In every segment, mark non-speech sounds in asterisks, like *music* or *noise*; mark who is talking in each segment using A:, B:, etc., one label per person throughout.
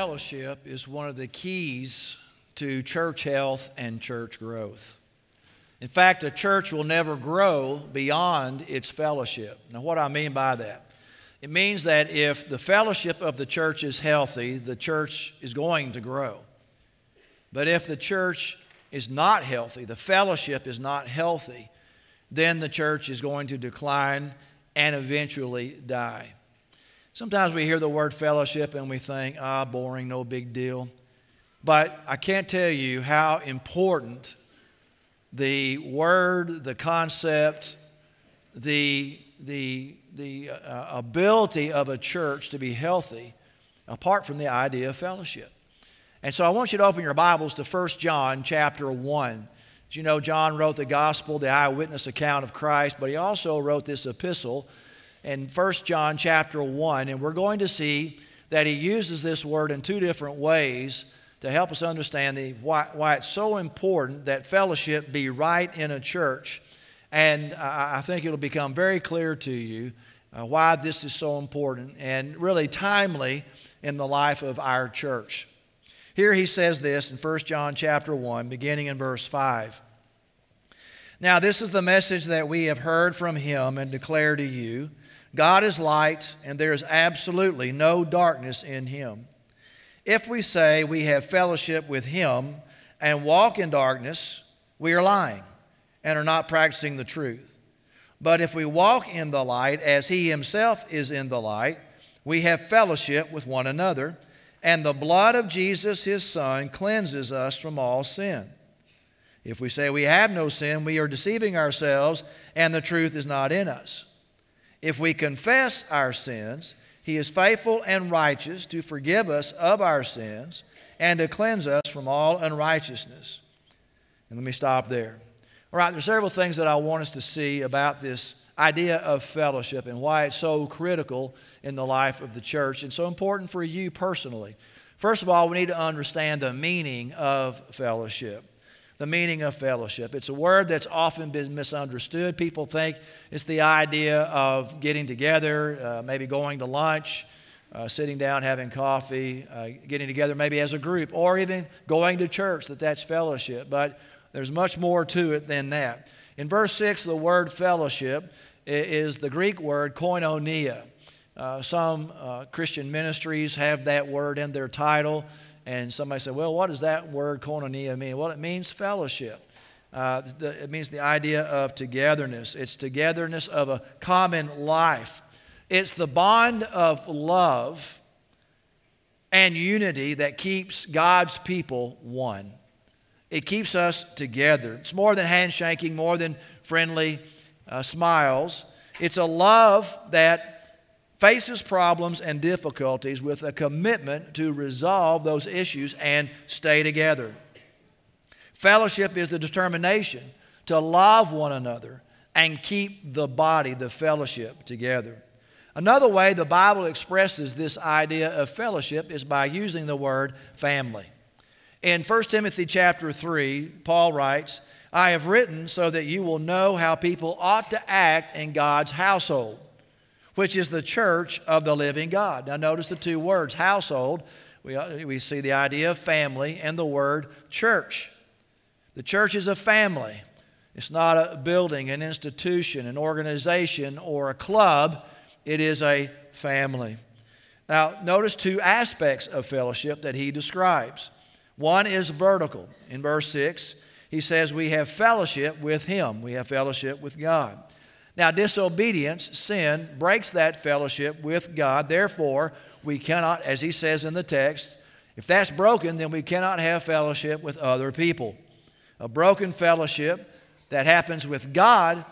A: fellowship is one of the keys to church health and church growth. In fact, a church will never grow beyond its fellowship. Now, what do I mean by that? It means that if the fellowship of the church is healthy, the church is going to grow. But if the church is not healthy, the fellowship is not healthy, then the church is going to decline and eventually die. Sometimes we hear the word fellowship and we think, ah, boring, no big deal. But I can't tell you how important the word, the concept, the, the, the uh, ability of a church to be healthy apart from the idea of fellowship. And so I want you to open your Bibles to 1 John chapter 1. As you know, John wrote the gospel, the eyewitness account of Christ, but he also wrote this epistle in 1 John chapter 1. And we're going to see that he uses this word in two different ways to help us understand the, why, why it's so important that fellowship be right in a church. And I, I think it'll become very clear to you uh, why this is so important and really timely in the life of our church. Here he says this in 1 John chapter 1, beginning in verse 5. Now, this is the message that we have heard from him and declare to you God is light, and there is absolutely no darkness in him. If we say we have fellowship with him and walk in darkness, we are lying and are not practicing the truth. But if we walk in the light as he himself is in the light, we have fellowship with one another, and the blood of Jesus his Son cleanses us from all sin. If we say we have no sin, we are deceiving ourselves, and the truth is not in us. If we confess our sins, he is faithful and righteous to forgive us of our sins and to cleanse us from all unrighteousness. And let me stop there. All right, there's several things that I want us to see about this idea of fellowship and why it's so critical in the life of the church and so important for you personally. First of all, we need to understand the meaning of fellowship the meaning of fellowship. It's a word that's often been misunderstood. People think it's the idea of getting together, uh, maybe going to lunch, uh, sitting down, having coffee, uh, getting together maybe as a group, or even going to church, that that's fellowship. But there's much more to it than that. In verse 6, the word fellowship is the Greek word koinonia. Uh, some uh, Christian ministries have that word in their title. And somebody said, well, what does that word koinonia mean? Well, it means fellowship. Uh, the, it means the idea of togetherness. It's togetherness of a common life. It's the bond of love and unity that keeps God's people one. It keeps us together. It's more than handshaking, more than friendly uh, smiles. It's a love that faces problems and difficulties with a commitment to resolve those issues and stay together. Fellowship is the determination to love one another and keep the body, the fellowship, together. Another way the Bible expresses this idea of fellowship is by using the word family. In 1 Timothy chapter 3, Paul writes, I have written so that you will know how people ought to act in God's household which is the church of the living God. Now, notice the two words household. We, uh, we see the idea of family and the word church. The church is a family, it's not a building, an institution, an organization, or a club. It is a family. Now, notice two aspects of fellowship that he describes. One is vertical. In verse 6, he says, We have fellowship with him, we have fellowship with God. Now, disobedience, sin, breaks that fellowship with God. Therefore, we cannot, as he says in the text, if that's broken, then we cannot have fellowship with other people. A broken fellowship that happens with God,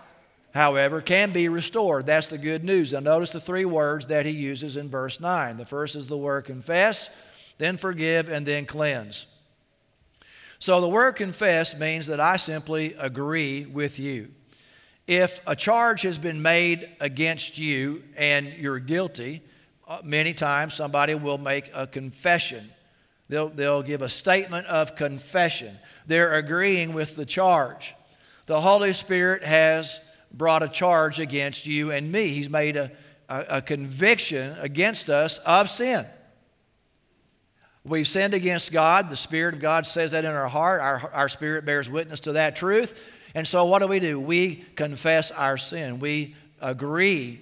A: however, can be restored. That's the good news. Now, notice the three words that he uses in verse 9. The first is the word confess, then forgive, and then cleanse. So, the word confess means that I simply agree with you if a charge has been made against you and you're guilty, uh, many times somebody will make a confession. They'll, they'll give a statement of confession. They're agreeing with the charge. The Holy Spirit has brought a charge against you and me. He's made a, a, a conviction against us of sin. We've sinned against God. The Spirit of God says that in our heart. Our, our spirit bears witness to that truth. And so, what do we do? We confess our sin. We agree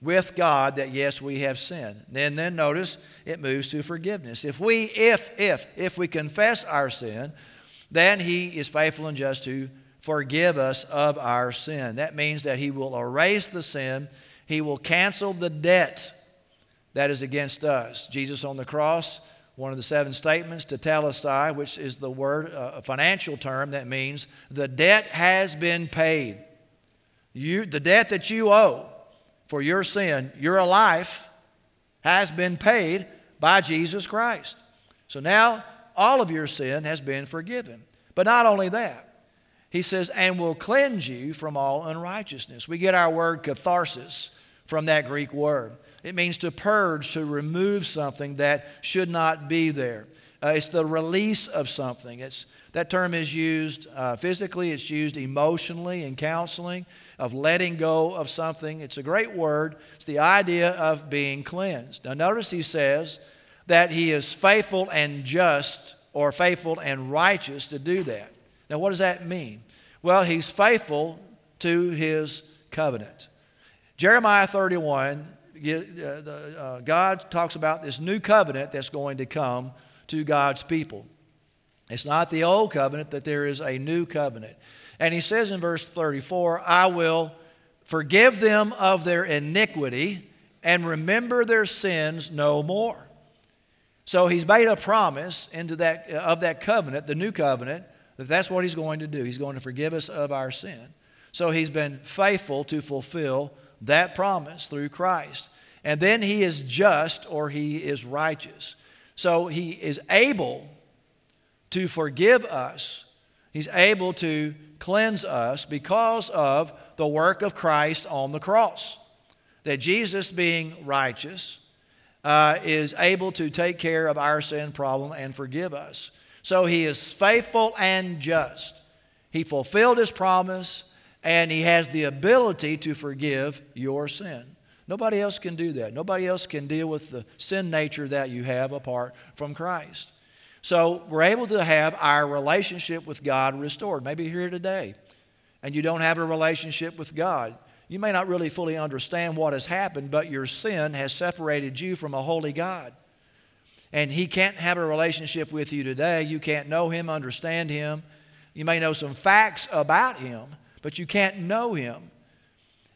A: with God that yes, we have sinned. Then, then notice it moves to forgiveness. If we, if, if, if we confess our sin, then He is faithful and just to forgive us of our sin. That means that He will erase the sin, He will cancel the debt that is against us. Jesus on the cross one of the seven statements, to tetelestai, which is the word, uh, a financial term that means the debt has been paid. You, the debt that you owe for your sin, your life, has been paid by Jesus Christ. So now all of your sin has been forgiven. But not only that, he says, and will cleanse you from all unrighteousness. We get our word catharsis from that Greek word. It means to purge, to remove something that should not be there. Uh, it's the release of something. It's, that term is used uh, physically, it's used emotionally in counseling, of letting go of something. It's a great word. It's the idea of being cleansed. Now, notice he says that he is faithful and just, or faithful and righteous to do that. Now, what does that mean? Well, he's faithful to his covenant. Jeremiah 31 uh, uh, Uh, uh, God talks about this new covenant that's going to come to God's people. It's not the old covenant, that there is a new covenant. And he says in verse 34, I will forgive them of their iniquity and remember their sins no more. So he's made a promise into that, uh, of that covenant, the new covenant, that that's what he's going to do. He's going to forgive us of our sin. So he's been faithful to fulfill that promise through Christ. And then he is just or he is righteous. So he is able to forgive us, he's able to cleanse us because of the work of Christ on the cross. That Jesus, being righteous, uh, is able to take care of our sin problem and forgive us. So he is faithful and just. He fulfilled his promise and He has the ability to forgive your sin. Nobody else can do that. Nobody else can deal with the sin nature that you have apart from Christ. So we're able to have our relationship with God restored. Maybe you're here today and you don't have a relationship with God. You may not really fully understand what has happened, but your sin has separated you from a holy God. And He can't have a relationship with you today. You can't know Him, understand Him. You may know some facts about Him, but you can't know Him.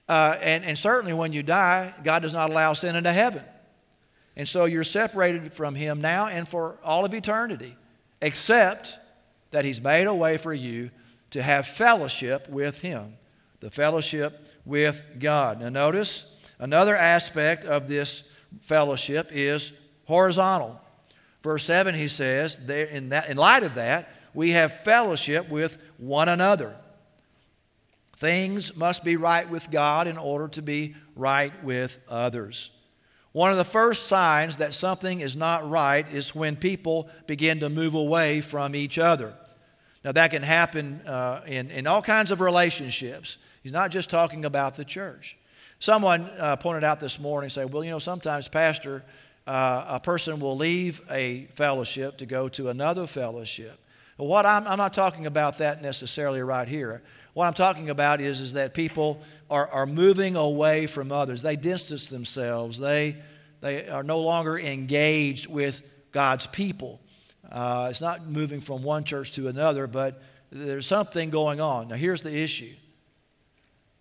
A: Uh, and, and certainly when you die, God does not allow sin into heaven. And so you're separated from Him now and for all of eternity, except that He's made a way for you to have fellowship with Him, the fellowship with God. Now, notice another aspect of this fellowship is horizontal. Verse 7, he says, there in, that, in light of that, we have fellowship with one another. Things must be right with God in order to be right with others. One of the first signs that something is not right is when people begin to move away from each other. Now, that can happen uh, in, in all kinds of relationships. He's not just talking about the church. Someone uh, pointed out this morning, say, well, you know, sometimes, Pastor, uh, a person will leave a fellowship to go to another fellowship. What I'm, I'm not talking about that necessarily right here. What I'm talking about is, is that people are, are moving away from others. They distance themselves. They, they are no longer engaged with God's people. Uh, it's not moving from one church to another, but there's something going on. Now, here's the issue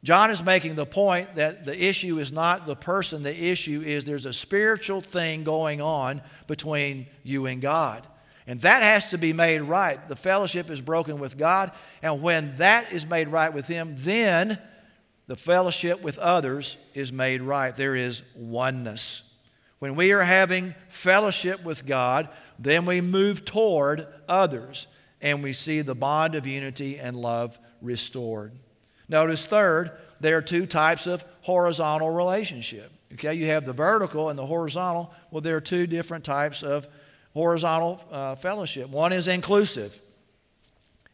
A: John is making the point that the issue is not the person, the issue is there's a spiritual thing going on between you and God. And that has to be made right. The fellowship is broken with God. And when that is made right with Him, then the fellowship with others is made right. There is oneness. When we are having fellowship with God, then we move toward others and we see the bond of unity and love restored. Notice, third, there are two types of horizontal relationship. Okay, you have the vertical and the horizontal. Well, there are two different types of horizontal uh, fellowship. One is inclusive.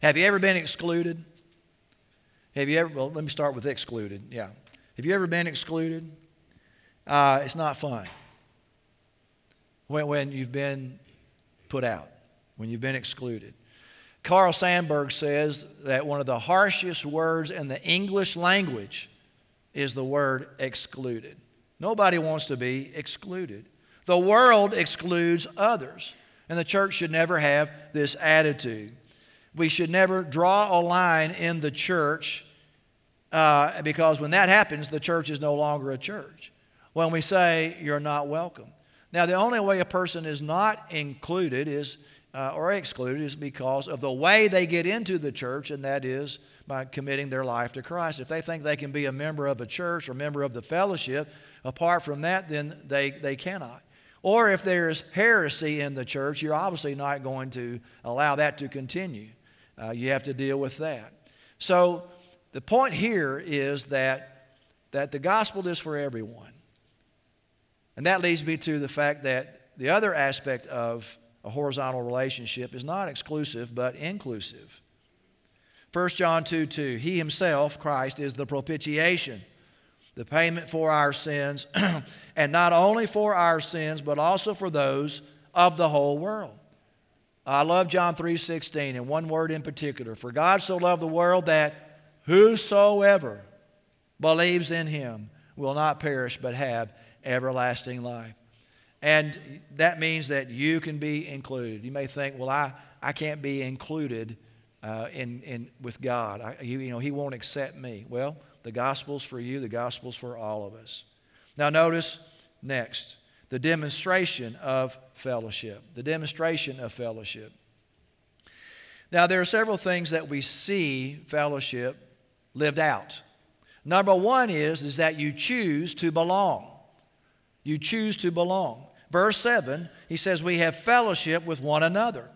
A: Have you ever been excluded? Have you ever, well, let me start with excluded. Yeah. Have you ever been excluded? Uh, it's not fun. When, when you've been put out, when you've been excluded. Carl Sandburg says that one of the harshest words in the English language is the word excluded. Nobody wants to be excluded. The world excludes others, and the church should never have this attitude. We should never draw a line in the church uh, because when that happens, the church is no longer a church. When we say you're not welcome. Now, the only way a person is not included is uh, or excluded is because of the way they get into the church, and that is by committing their life to Christ. If they think they can be a member of a church or member of the fellowship, apart from that, then they, they cannot. Or if there's heresy in the church, you're obviously not going to allow that to continue. Uh, you have to deal with that. So the point here is that, that the gospel is for everyone. And that leads me to the fact that the other aspect of a horizontal relationship is not exclusive but inclusive. 1 John 2 2, He Himself, Christ, is the propitiation, the payment for our sins, *clears throat* and not only for our sins, but also for those of the whole world. I love John 3:16 and one word in particular. For God so loved the world that whosoever believes in him will not perish but have everlasting life. And that means that you can be included. You may think, well, I, I can't be included uh, in, in, with God. I, you, you know, He won't accept me. Well, the gospel's for you, the gospel's for all of us. Now, notice next the demonstration of fellowship. The demonstration of fellowship. Now, there are several things that we see fellowship lived out. Number one is, is that you choose to belong. You choose to belong. Verse 7, he says, We have fellowship with one another.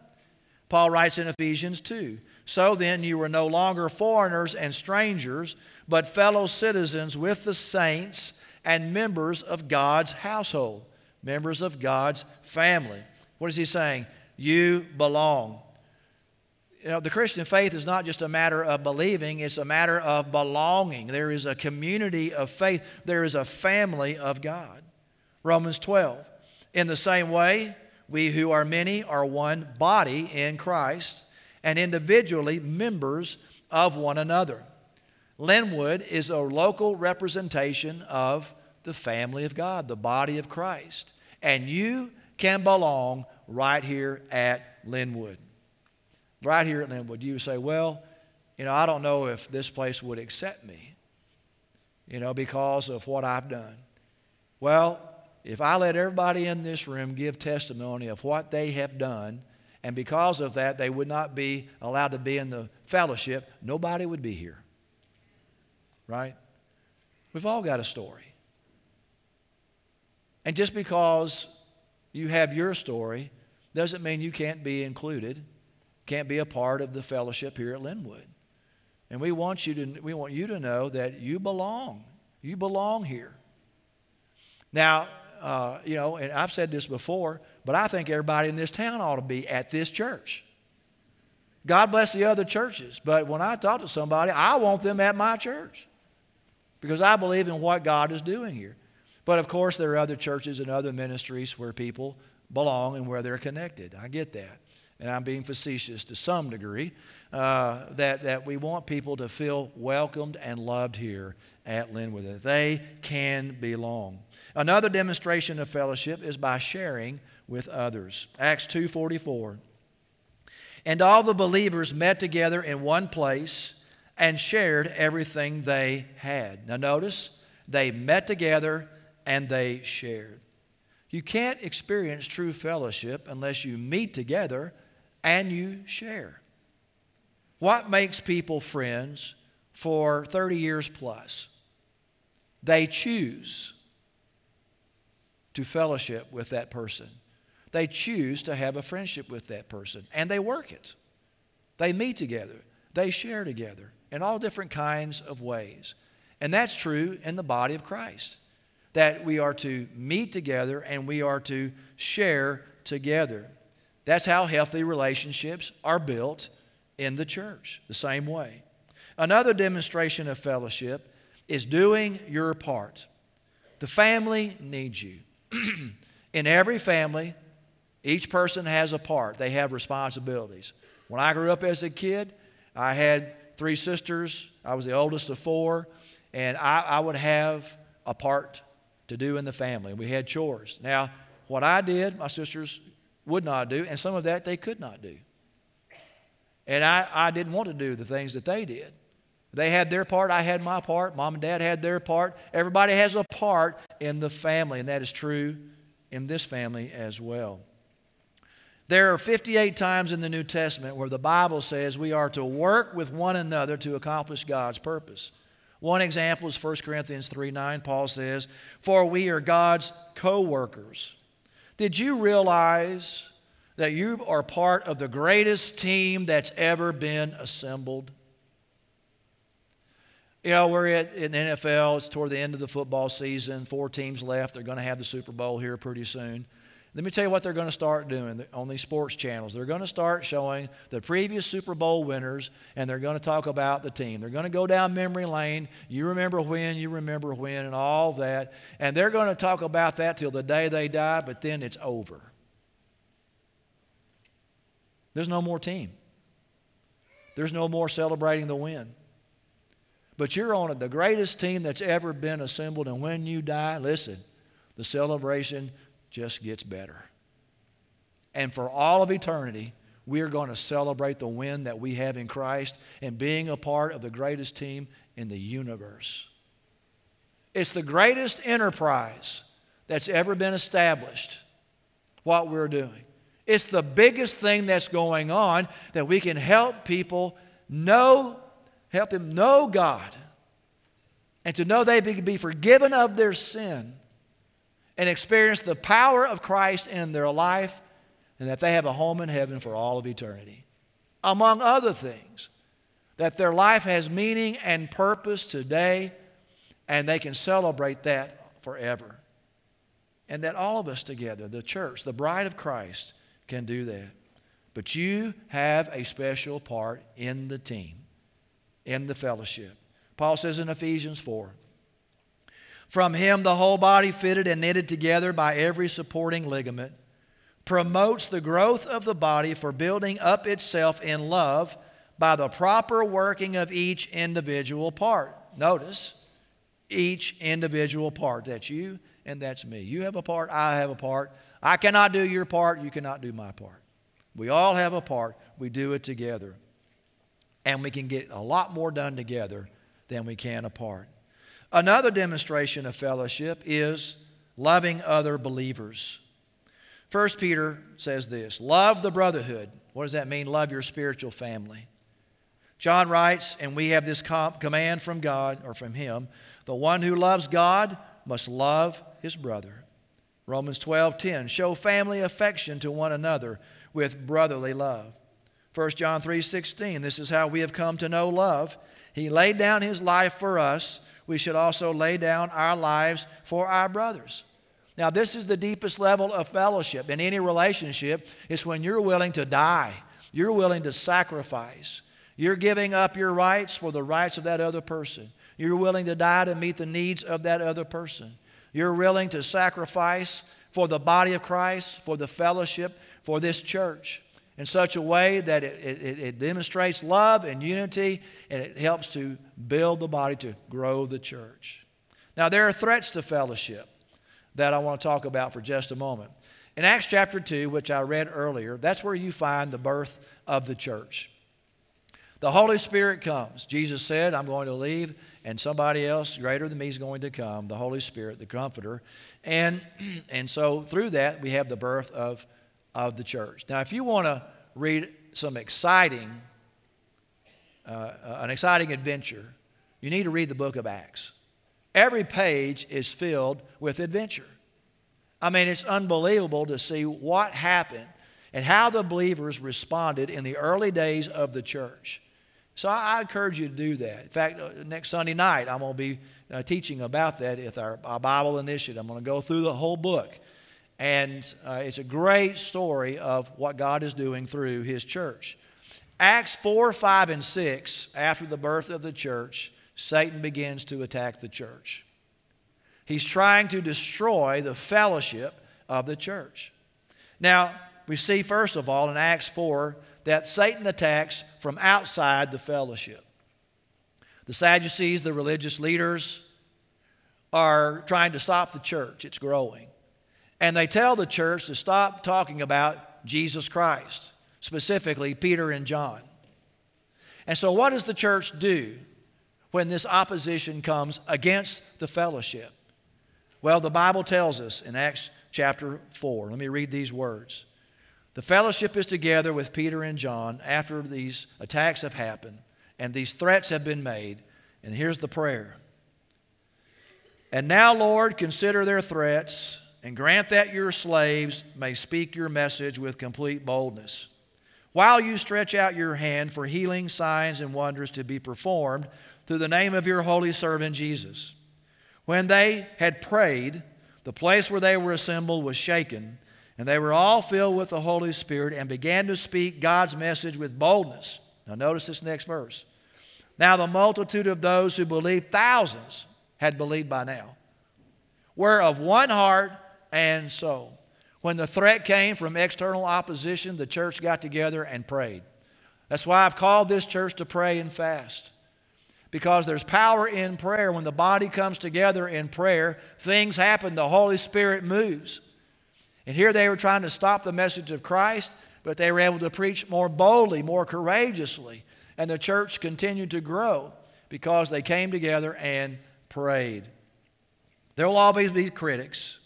A: Paul writes in Ephesians 2 So then you were no longer foreigners and strangers, but fellow citizens with the saints and members of God's household, members of God's family. What is he saying? You belong. You know, the Christian faith is not just a matter of believing, it's a matter of belonging. There is a community of faith, there is a family of God. Romans 12. In the same way, we who are many are one body in Christ and individually members of one another. Linwood is a local representation of the family of God, the body of Christ. And you can belong right here at Linwood. Right here at Linwood. You say, well, you know, I don't know if this place would accept me, you know, because of what I've done. Well, if I let everybody in this room give testimony of what they have done, and because of that they would not be allowed to be in the fellowship, nobody would be here. Right? We've all got a story. And just because you have your story doesn't mean you can't be included, can't be a part of the fellowship here at Linwood. And we want you to, we want you to know that you belong. You belong here. Now, uh, you know, and I've said this before, but I think everybody in this town ought to be at this church. God bless the other churches, but when I talk to somebody, I want them at my church because I believe in what God is doing here. But of course, there are other churches and other ministries where people belong and where they're connected. I get that. And I'm being facetious to some degree, uh, that, that we want people to feel welcomed and loved here at Linwood, that they can belong. Another demonstration of fellowship is by sharing with others. Acts 2:44. And all the believers met together in one place and shared everything they had. Now notice, they met together and they shared. You can't experience true fellowship unless you meet together and you share. What makes people friends for 30 years plus? They choose to fellowship with that person. They choose to have a friendship with that person, and they work it. They meet together, they share together in all different kinds of ways. And that's true in the body of Christ that we are to meet together and we are to share together. That's how healthy relationships are built in the church, the same way. Another demonstration of fellowship is doing your part. The family needs you. *clears throat* in every family, Each person has a part, they have responsibilities. When I grew up as a kid, I had three sisters. I was the oldest of four, and I, I would have a part to do in the family. We had chores. Now, what I did, my sisters would not do, and some of that they could not do. And I, I didn't want to do the things that they did. They had their part, I had my part, mom and dad had their part. Everybody has a part in the family, and that is true in this family as well. There are 58 times in the New Testament where the Bible says we are to work with one another to accomplish God's purpose. One example is 1 Corinthians 3 9. Paul says, For we are God's co workers. Did you realize that you are part of the greatest team that's ever been assembled? You know, we're at, in the NFL, it's toward the end of the football season, four teams left. They're going to have the Super Bowl here pretty soon. Let me tell you what they're going to start doing on these sports channels. They're going to start showing the previous Super Bowl winners, and they're going to talk about the team. They're going to go down memory lane. You remember when, you remember when, and all that. And they're going to talk about that till the day they die, but then it's over. There's no more team, there's no more celebrating the win. But you're on the greatest team that's ever been assembled, and when you die, listen, the celebration just gets better. And for all of eternity, we are going to celebrate the win that we have in Christ and being a part of the greatest team in the universe. It's the greatest enterprise that's ever been established, what we're doing. It's the biggest thing that's going on that we can help people know, help them know God, and to know they can be forgiven of their sin and experience the power of Christ in their life and that they have a home in heaven for all of eternity. Among other things, that their life has meaning and purpose today and they can celebrate that forever. And that all of us together, the church, the bride of Christ, can do that. But you have a special part in the team, in the fellowship. Paul says in Ephesians 4 from him, the whole body, fitted and knitted together by every supporting ligament, promotes the growth of the body for building up itself in love by the proper working of each individual part. Notice, each individual part. That's you and that's me. You have a part, I have a part. I cannot do your part, you cannot do my part. We all have a part, we do it together. And we can get a lot more done together than we can apart. Another demonstration of fellowship is loving other believers. First Peter says this love the brotherhood. What does that mean? Love your spiritual family. John writes, and we have this command from God or from him the one who loves God must love his brother. Romans 12:10 show family affection to one another with brotherly love. 1 John 3:16 this is how we have come to know love. He laid down his life for us we should also lay down our lives for our brothers. Now, this is the deepest level of fellowship in any relationship. It's when you're willing to die, you're willing to sacrifice, you're giving up your rights for the rights of that other person. You're willing to die to meet the needs of that other person. You're willing to sacrifice for the body of Christ, for the fellowship, for this church in such a way that it, it, it, demonstrates love and unity and it helps to build the body to grow the church. Now, there are threats to fellowship that I want to talk about for just a moment. In Acts chapter 2, which I read earlier, that's where you find the birth of the church. The Holy Spirit comes. Jesus said, I'm going to leave, and somebody else greater than me is going to come, the Holy Spirit, the Comforter. And, *clears throat* and so through that, we have the birth of of the church. Now, if you want to read some exciting, uh, an exciting adventure, you need to read the book of Acts. Every page is filled with adventure. I mean, it's unbelievable to see what happened and how the believers responded in the early days of the church. So I, encourage you to do that. In fact, uh, next Sunday night, I'm going to be uh, teaching about that with our Bible initiative. I'm going to go through the whole book. And uh, it's a great story of what God is doing through His church. Acts 4, 5, and 6, after the birth of the church, Satan begins to attack the church. He's trying to destroy the fellowship of the church. Now, we see, first of all, in Acts 4, that Satan attacks from outside the fellowship. The Sadducees, the religious leaders, are trying to stop the church. It's growing. And they tell the church to stop talking about Jesus Christ, specifically Peter and John. And so, what does the church do when this opposition comes against the fellowship? Well, the Bible tells us in Acts chapter 4. Let me read these words. The fellowship is together with Peter and John after these attacks have happened and these threats have been made. And here's the prayer. And now, Lord, consider their threats and grant that your slaves may speak your message with complete boldness. While you stretch out your hand for healing, signs, and wonders to be performed through the name of your holy servant Jesus. When they had prayed, the place where they were assembled was shaken, and they were all filled with the Holy Spirit and began to speak God's message with boldness. Now, notice this next verse. Now, the multitude of those who believed, thousands had believed by now, were of one heart and soul. When the threat came from external opposition, the church got together and prayed. That's why I've called this church to pray and fast because there's power in prayer. When the body comes together in prayer, things happen. The Holy Spirit moves. And here they were trying to stop the message of Christ, but they were able to preach more boldly, more courageously. And the church continued to grow because they came together and prayed. There will always be critics.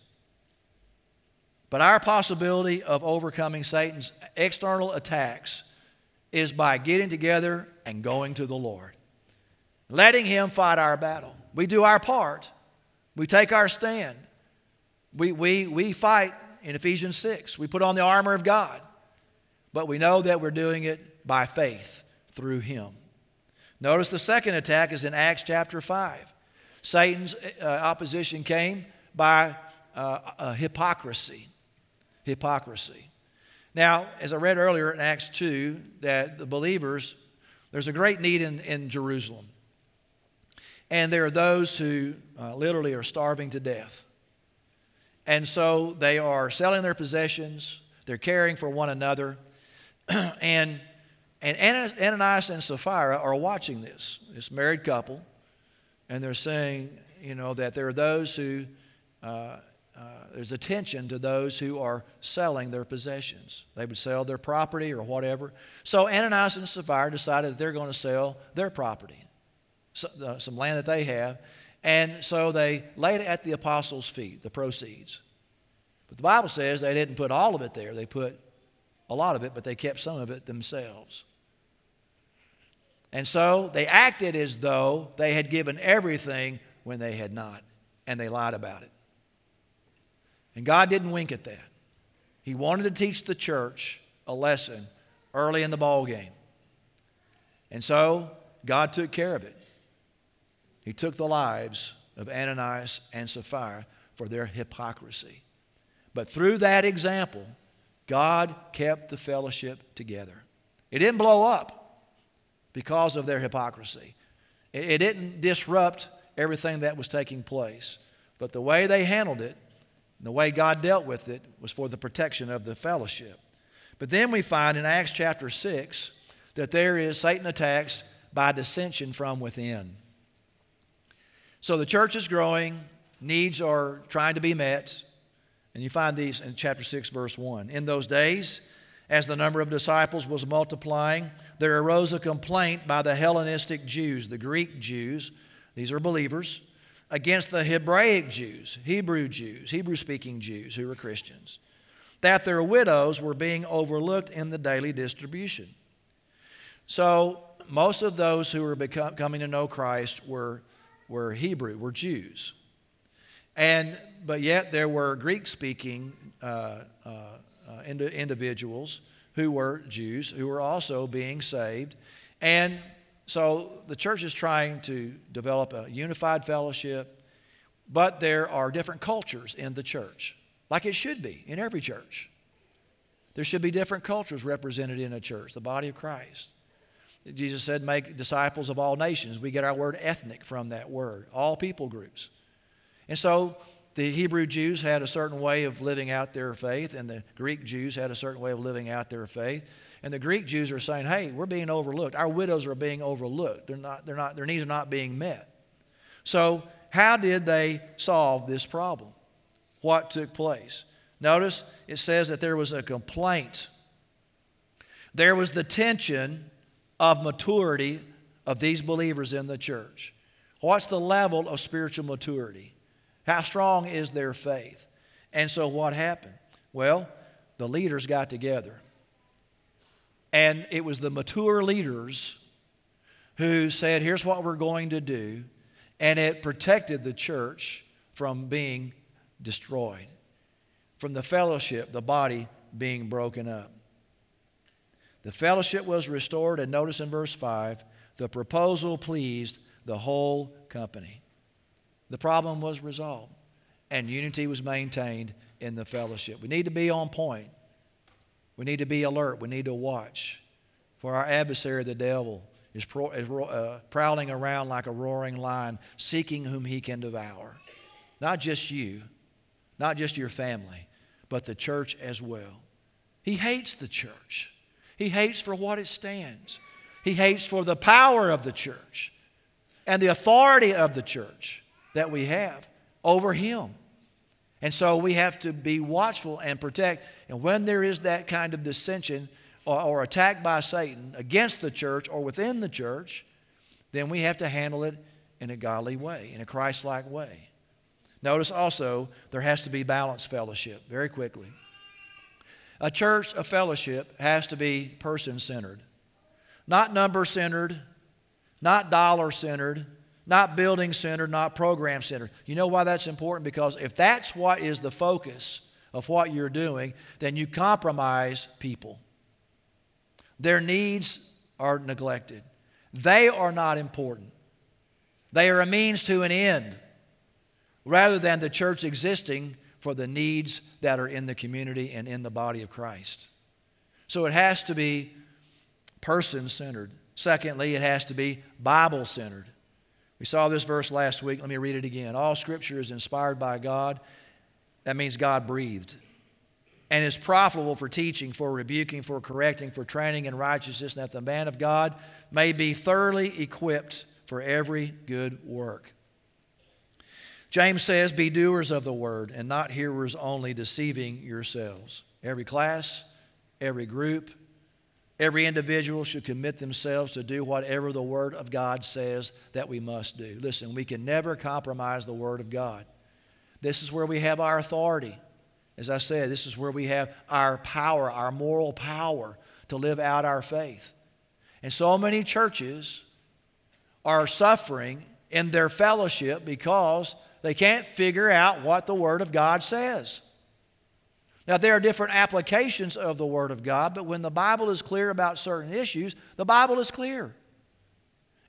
A: But our possibility of overcoming Satan's external attacks is by getting together and going to the Lord letting Him fight our battle. We do our part, we take our stand. We, we, we fight in Ephesians 6. We put on the armor of God, but we know that we're doing it by faith through Him. Notice the second attack is in Acts chapter 5. Satan's uh, opposition came by uh, uh, hypocrisy. Hypocrisy. Now, as I read earlier in Acts 2, that the believers, there's a great need in, in Jerusalem. And there are those who uh, literally are starving to death. And so they are selling their possessions, they're caring for one another. *clears throat* and, and Ananias and Sapphira are watching this, this married couple, and they're saying, you know, that there are those who, uh, uh, there's attention to those who are selling their possessions. They would sell their property or whatever. So Ananias and Sapphira decided that they're going to sell their property some land that they have. And so they laid it at the apostles' feet, the proceeds. But the Bible says they didn't put all of it there. They put a lot of it, but they kept some of it themselves. And so they acted as though they had given everything when they had not, and they lied about it. And God didn't wink at that. He wanted to teach the church a lesson early in the ball game. And so God took care of it. He took the lives of Ananias and Sapphira for their hypocrisy. But through that example, God kept the fellowship together. It didn't blow up because of their hypocrisy, it, didn't disrupt everything that was taking place. But the way they handled it, the way God dealt with it, was for the protection of the fellowship. But then we find in Acts chapter 6 that there is Satan attacks by dissension from within. So the church is growing, needs are trying to be met. And you find these in chapter 6, verse 1. In those days, as the number of disciples was multiplying, there arose a complaint by the Hellenistic Jews, the Greek Jews, these are believers, against the Hebraic Jews, Hebrew Jews, Hebrew speaking Jews who were Christians, that their widows were being overlooked in the daily distribution. So, most of those who were become, coming to know Christ were were Hebrew, were Jews. And, but yet there were Greek speaking uh, uh, uh, individuals who were Jews who were also being saved. And so the church is trying to develop a unified fellowship, but there are different cultures in the church, like it should be in every church. There should be different cultures represented in a church, the body of Christ. Jesus said, make disciples of all nations. We get our word ethnic from that word, all people groups. And so The Hebrew Jews had a certain way of living out their faith, and the Greek Jews had a certain way of living out their faith. And the Greek Jews are saying, hey, we're being overlooked. Our widows are being overlooked. They're not, they're not, their needs are not being met. So, how did they solve this problem? What took place? Notice it says that there was a complaint. There was the tension of maturity of these believers in the church. What's the level of spiritual maturity? How strong is their faith? And so what happened? Well, the leaders got together. And it was the mature leaders who said, Here's what we're going to do. And it protected the church from being destroyed, from the fellowship, the body being broken up. The fellowship was restored, and notice in verse 5 the proposal pleased the whole company. The problem was resolved, and unity was maintained in the fellowship. We need to be on point. We need to be alert. We need to watch. For our adversary, the devil, is, pro, is uh, prowling around like a roaring lion, seeking whom he can devour. Not just you, not just your family, but the church as well. He hates the church, he hates for what it stands, he hates for the power of the church and the authority of the church that we have over him. And so we have to be watchful and protect. And when there is that kind of dissension or, or attack by Satan against the church or within the church, then we have to handle it in a godly way, in a Christ like way. Notice also there has to be balanced fellowship, very quickly. A church, a fellowship, has to be person centered, not number centered, not dollar centered, not building centered, not program centered. You know why that's important? Because if that's what is the focus of what you're doing, then you compromise people. Their needs are neglected, they are not important. They are a means to an end rather than the church existing for the needs that are in the community and in the body of Christ. So it has to be person centered. Secondly, it has to be Bible centered. We saw this verse last week. Let me read it again. All scripture is inspired by God. That means God breathed. And is profitable for teaching, for rebuking, for correcting, for training in righteousness, that the man of God may be thoroughly equipped for every good work. James says, Be doers of the word and not hearers only, deceiving yourselves. Every class, every group, Every individual should commit themselves to do whatever the Word of God says that we must do. Listen, we can never compromise the Word of God. This is where we have our authority. As I said, this is where we have our power, our moral power to live out our faith. And so many churches are suffering in their fellowship because they can't figure out what the Word of God says. Now, there are different applications of the Word of God, but when the Bible is clear about certain issues, the Bible is clear.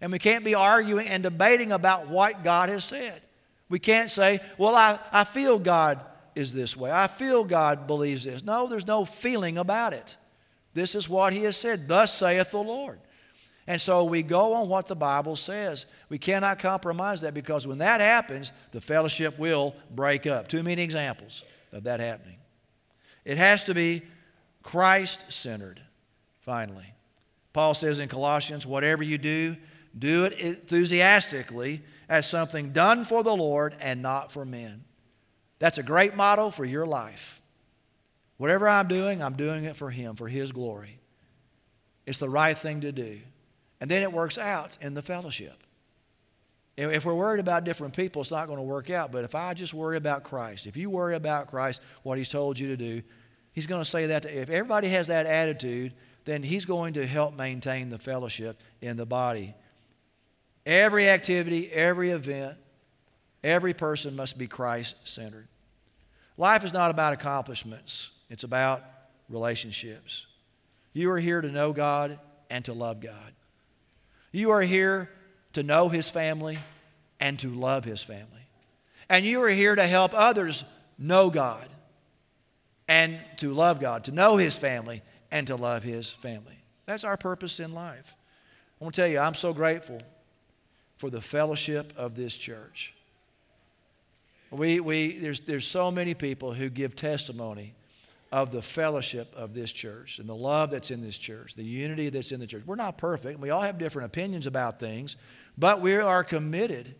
A: And we can't be arguing and debating about what God has said. We can't say, well, I, I feel God is this way. I feel God believes this. No, there's no feeling about it. This is what He has said. Thus saith the Lord. And so we go on what the Bible says. We cannot compromise that because when that happens, the fellowship will break up. Too many examples of that happening. It has to be Christ centered, finally. Paul says in Colossians, whatever you do, do it enthusiastically as something done for the Lord and not for men. That's a great motto for your life. Whatever I'm doing, I'm doing it for Him, for His glory. It's the right thing to do. And then it works out in the fellowship. If we're worried about different people, it's not going to work out. But if I just worry about Christ, if you worry about Christ, what He's told you to do, He's going to say that. To, if everybody has that attitude, then He's going to help maintain the fellowship in the body. Every activity, every event, every person must be Christ centered. Life is not about accomplishments, it's about relationships. You are here to know God and to love God. You are here to know his family and to love his family. And you are here to help others know God and to love God, to know his family and to love his family. That's our purpose in life. I want to tell you, I'm so grateful for the fellowship of this church. We, we, there's, there's so many people who give testimony of the fellowship of this church and the love that's in this church, the unity that's in the church. We're not perfect. We all have different opinions about things, but we are committed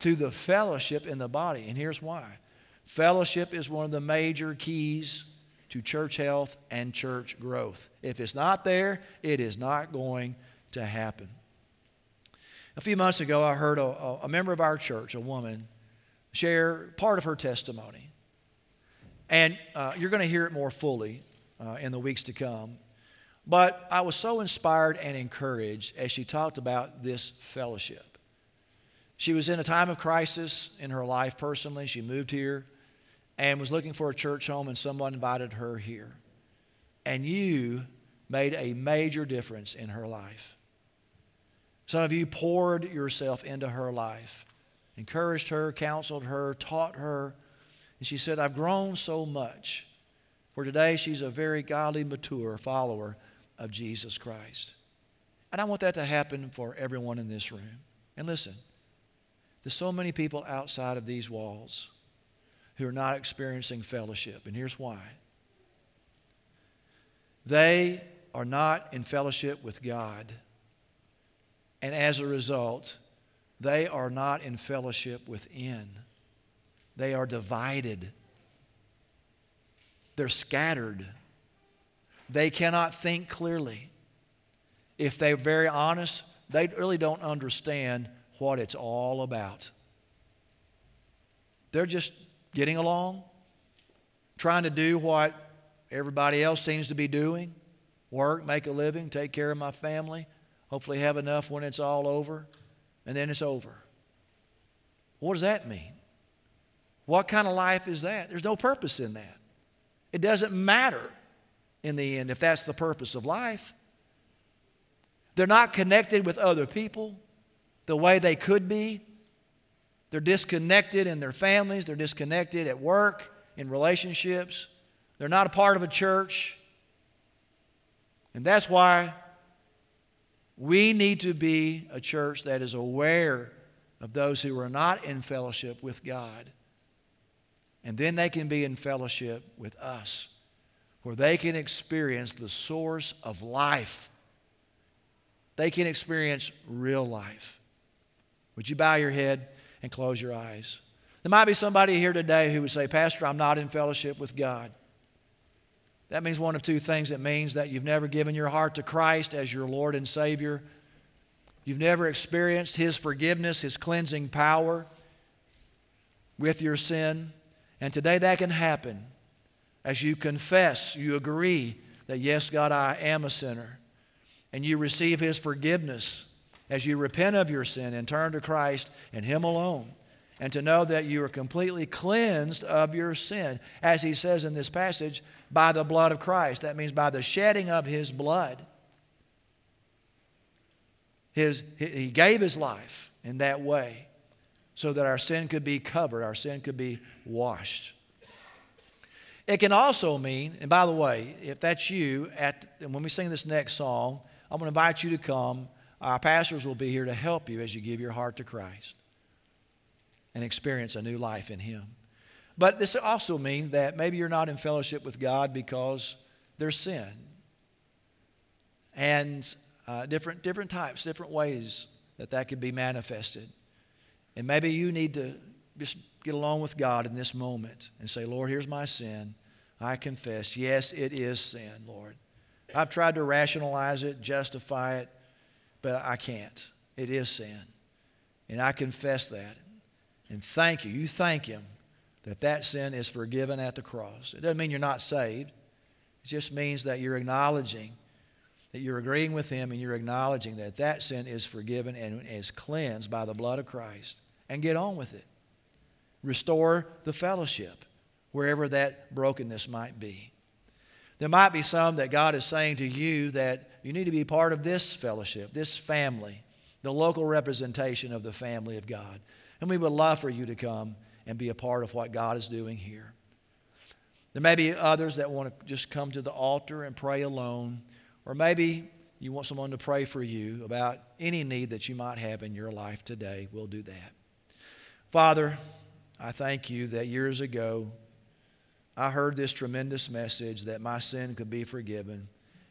A: to the fellowship in the body. And here's why fellowship is one of the major keys to church health and church growth. If it's not there, it is not going to happen. A few months ago, I heard a, a member of our church, a woman, share part of her testimony. And uh, you're going to hear it more fully uh, in the weeks to come. But I was so inspired and encouraged as she talked about this fellowship. She was in a time of crisis in her life personally. She moved here and was looking for a church home, and someone invited her here. And you made a major difference in her life. Some of you poured yourself into her life, encouraged her, counseled her, taught her. And she said, I've grown so much. For today, she's a very godly, mature follower of Jesus Christ. And I want that to happen for everyone in this room. And listen, there's so many people outside of these walls who are not experiencing fellowship. And here's why they are not in fellowship with God. And as a result, they are not in fellowship within. They are divided. They're scattered. They cannot think clearly. If they're very honest, they really don't understand what it's all about. They're just getting along, trying to do what everybody else seems to be doing work, make a living, take care of my family, hopefully have enough when it's all over, and then it's over. What does that mean? What kind of life is that? There's no purpose in that. It doesn't matter in the end if that's the purpose of life. They're not connected with other people the way they could be. They're disconnected in their families, they're disconnected at work, in relationships. They're not a part of a church. And that's why we need to be a church that is aware of those who are not in fellowship with God. And then they can be in fellowship with us, where they can experience the source of life. They can experience real life. Would you bow your head? and close your eyes. There might be somebody here today who would say, Pastor, I'm not in fellowship with God. That means one of two things. It means that you've never given your heart to Christ as your Lord and Savior. You've never experienced His forgiveness, His cleansing power with your sin. And today that can happen as you confess, you agree that, yes, God, I am a sinner. And you receive His forgiveness as you repent of your sin and turn to Christ and Him alone, and to know that you are completely cleansed of your sin, as He says in this passage, by the blood of Christ. That means by the shedding of His blood. His, he gave His life in that way so that our sin could be covered, our sin could be washed. It can also mean, and by the way, if that's you, at, when we sing this next song, I'm going to invite you to come our pastors will be here to help you as you give your heart to Christ and experience a new life in Him. But this also means that maybe you're not in fellowship with God because there's sin. And uh, different, different types, different ways that that could be manifested. And maybe you need to just get along with God in this moment and say, Lord, here's my sin. I confess. Yes, it is sin, Lord. I've tried to rationalize it, justify it, but I can't. It is sin. And I confess that. And thank you. You thank Him that that sin is forgiven at the cross. It doesn't mean you're not saved, it just means that you're acknowledging that you're agreeing with Him and you're acknowledging that that sin is forgiven and is cleansed by the blood of Christ. And get on with it. Restore the fellowship wherever that brokenness might be. There might be some that God is saying to you that you need to be part of this fellowship, this family, the local representation of the family of God. And we would love for you to come and be a part of what God is doing here. There may be others that want to just come to the altar and pray alone, or maybe you want someone to pray for you about any need that you might have in your life today. We'll do that. Father, I thank you that years ago I heard this tremendous message that my sin could be forgiven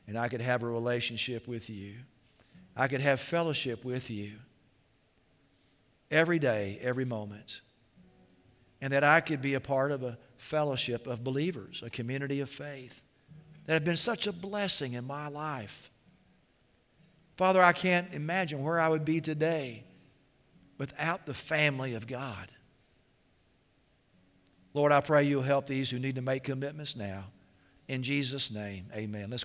A: and I could have a relationship with you. I could have fellowship with you every day, every moment. And that I could be a part of a fellowship of believers, a community of faith that have been such a blessing in my life. Father, I can't imagine where I would be today without the family of God. Lord, I pray you'll help these who need to make commitments now. In Jesus' name, amen. Let's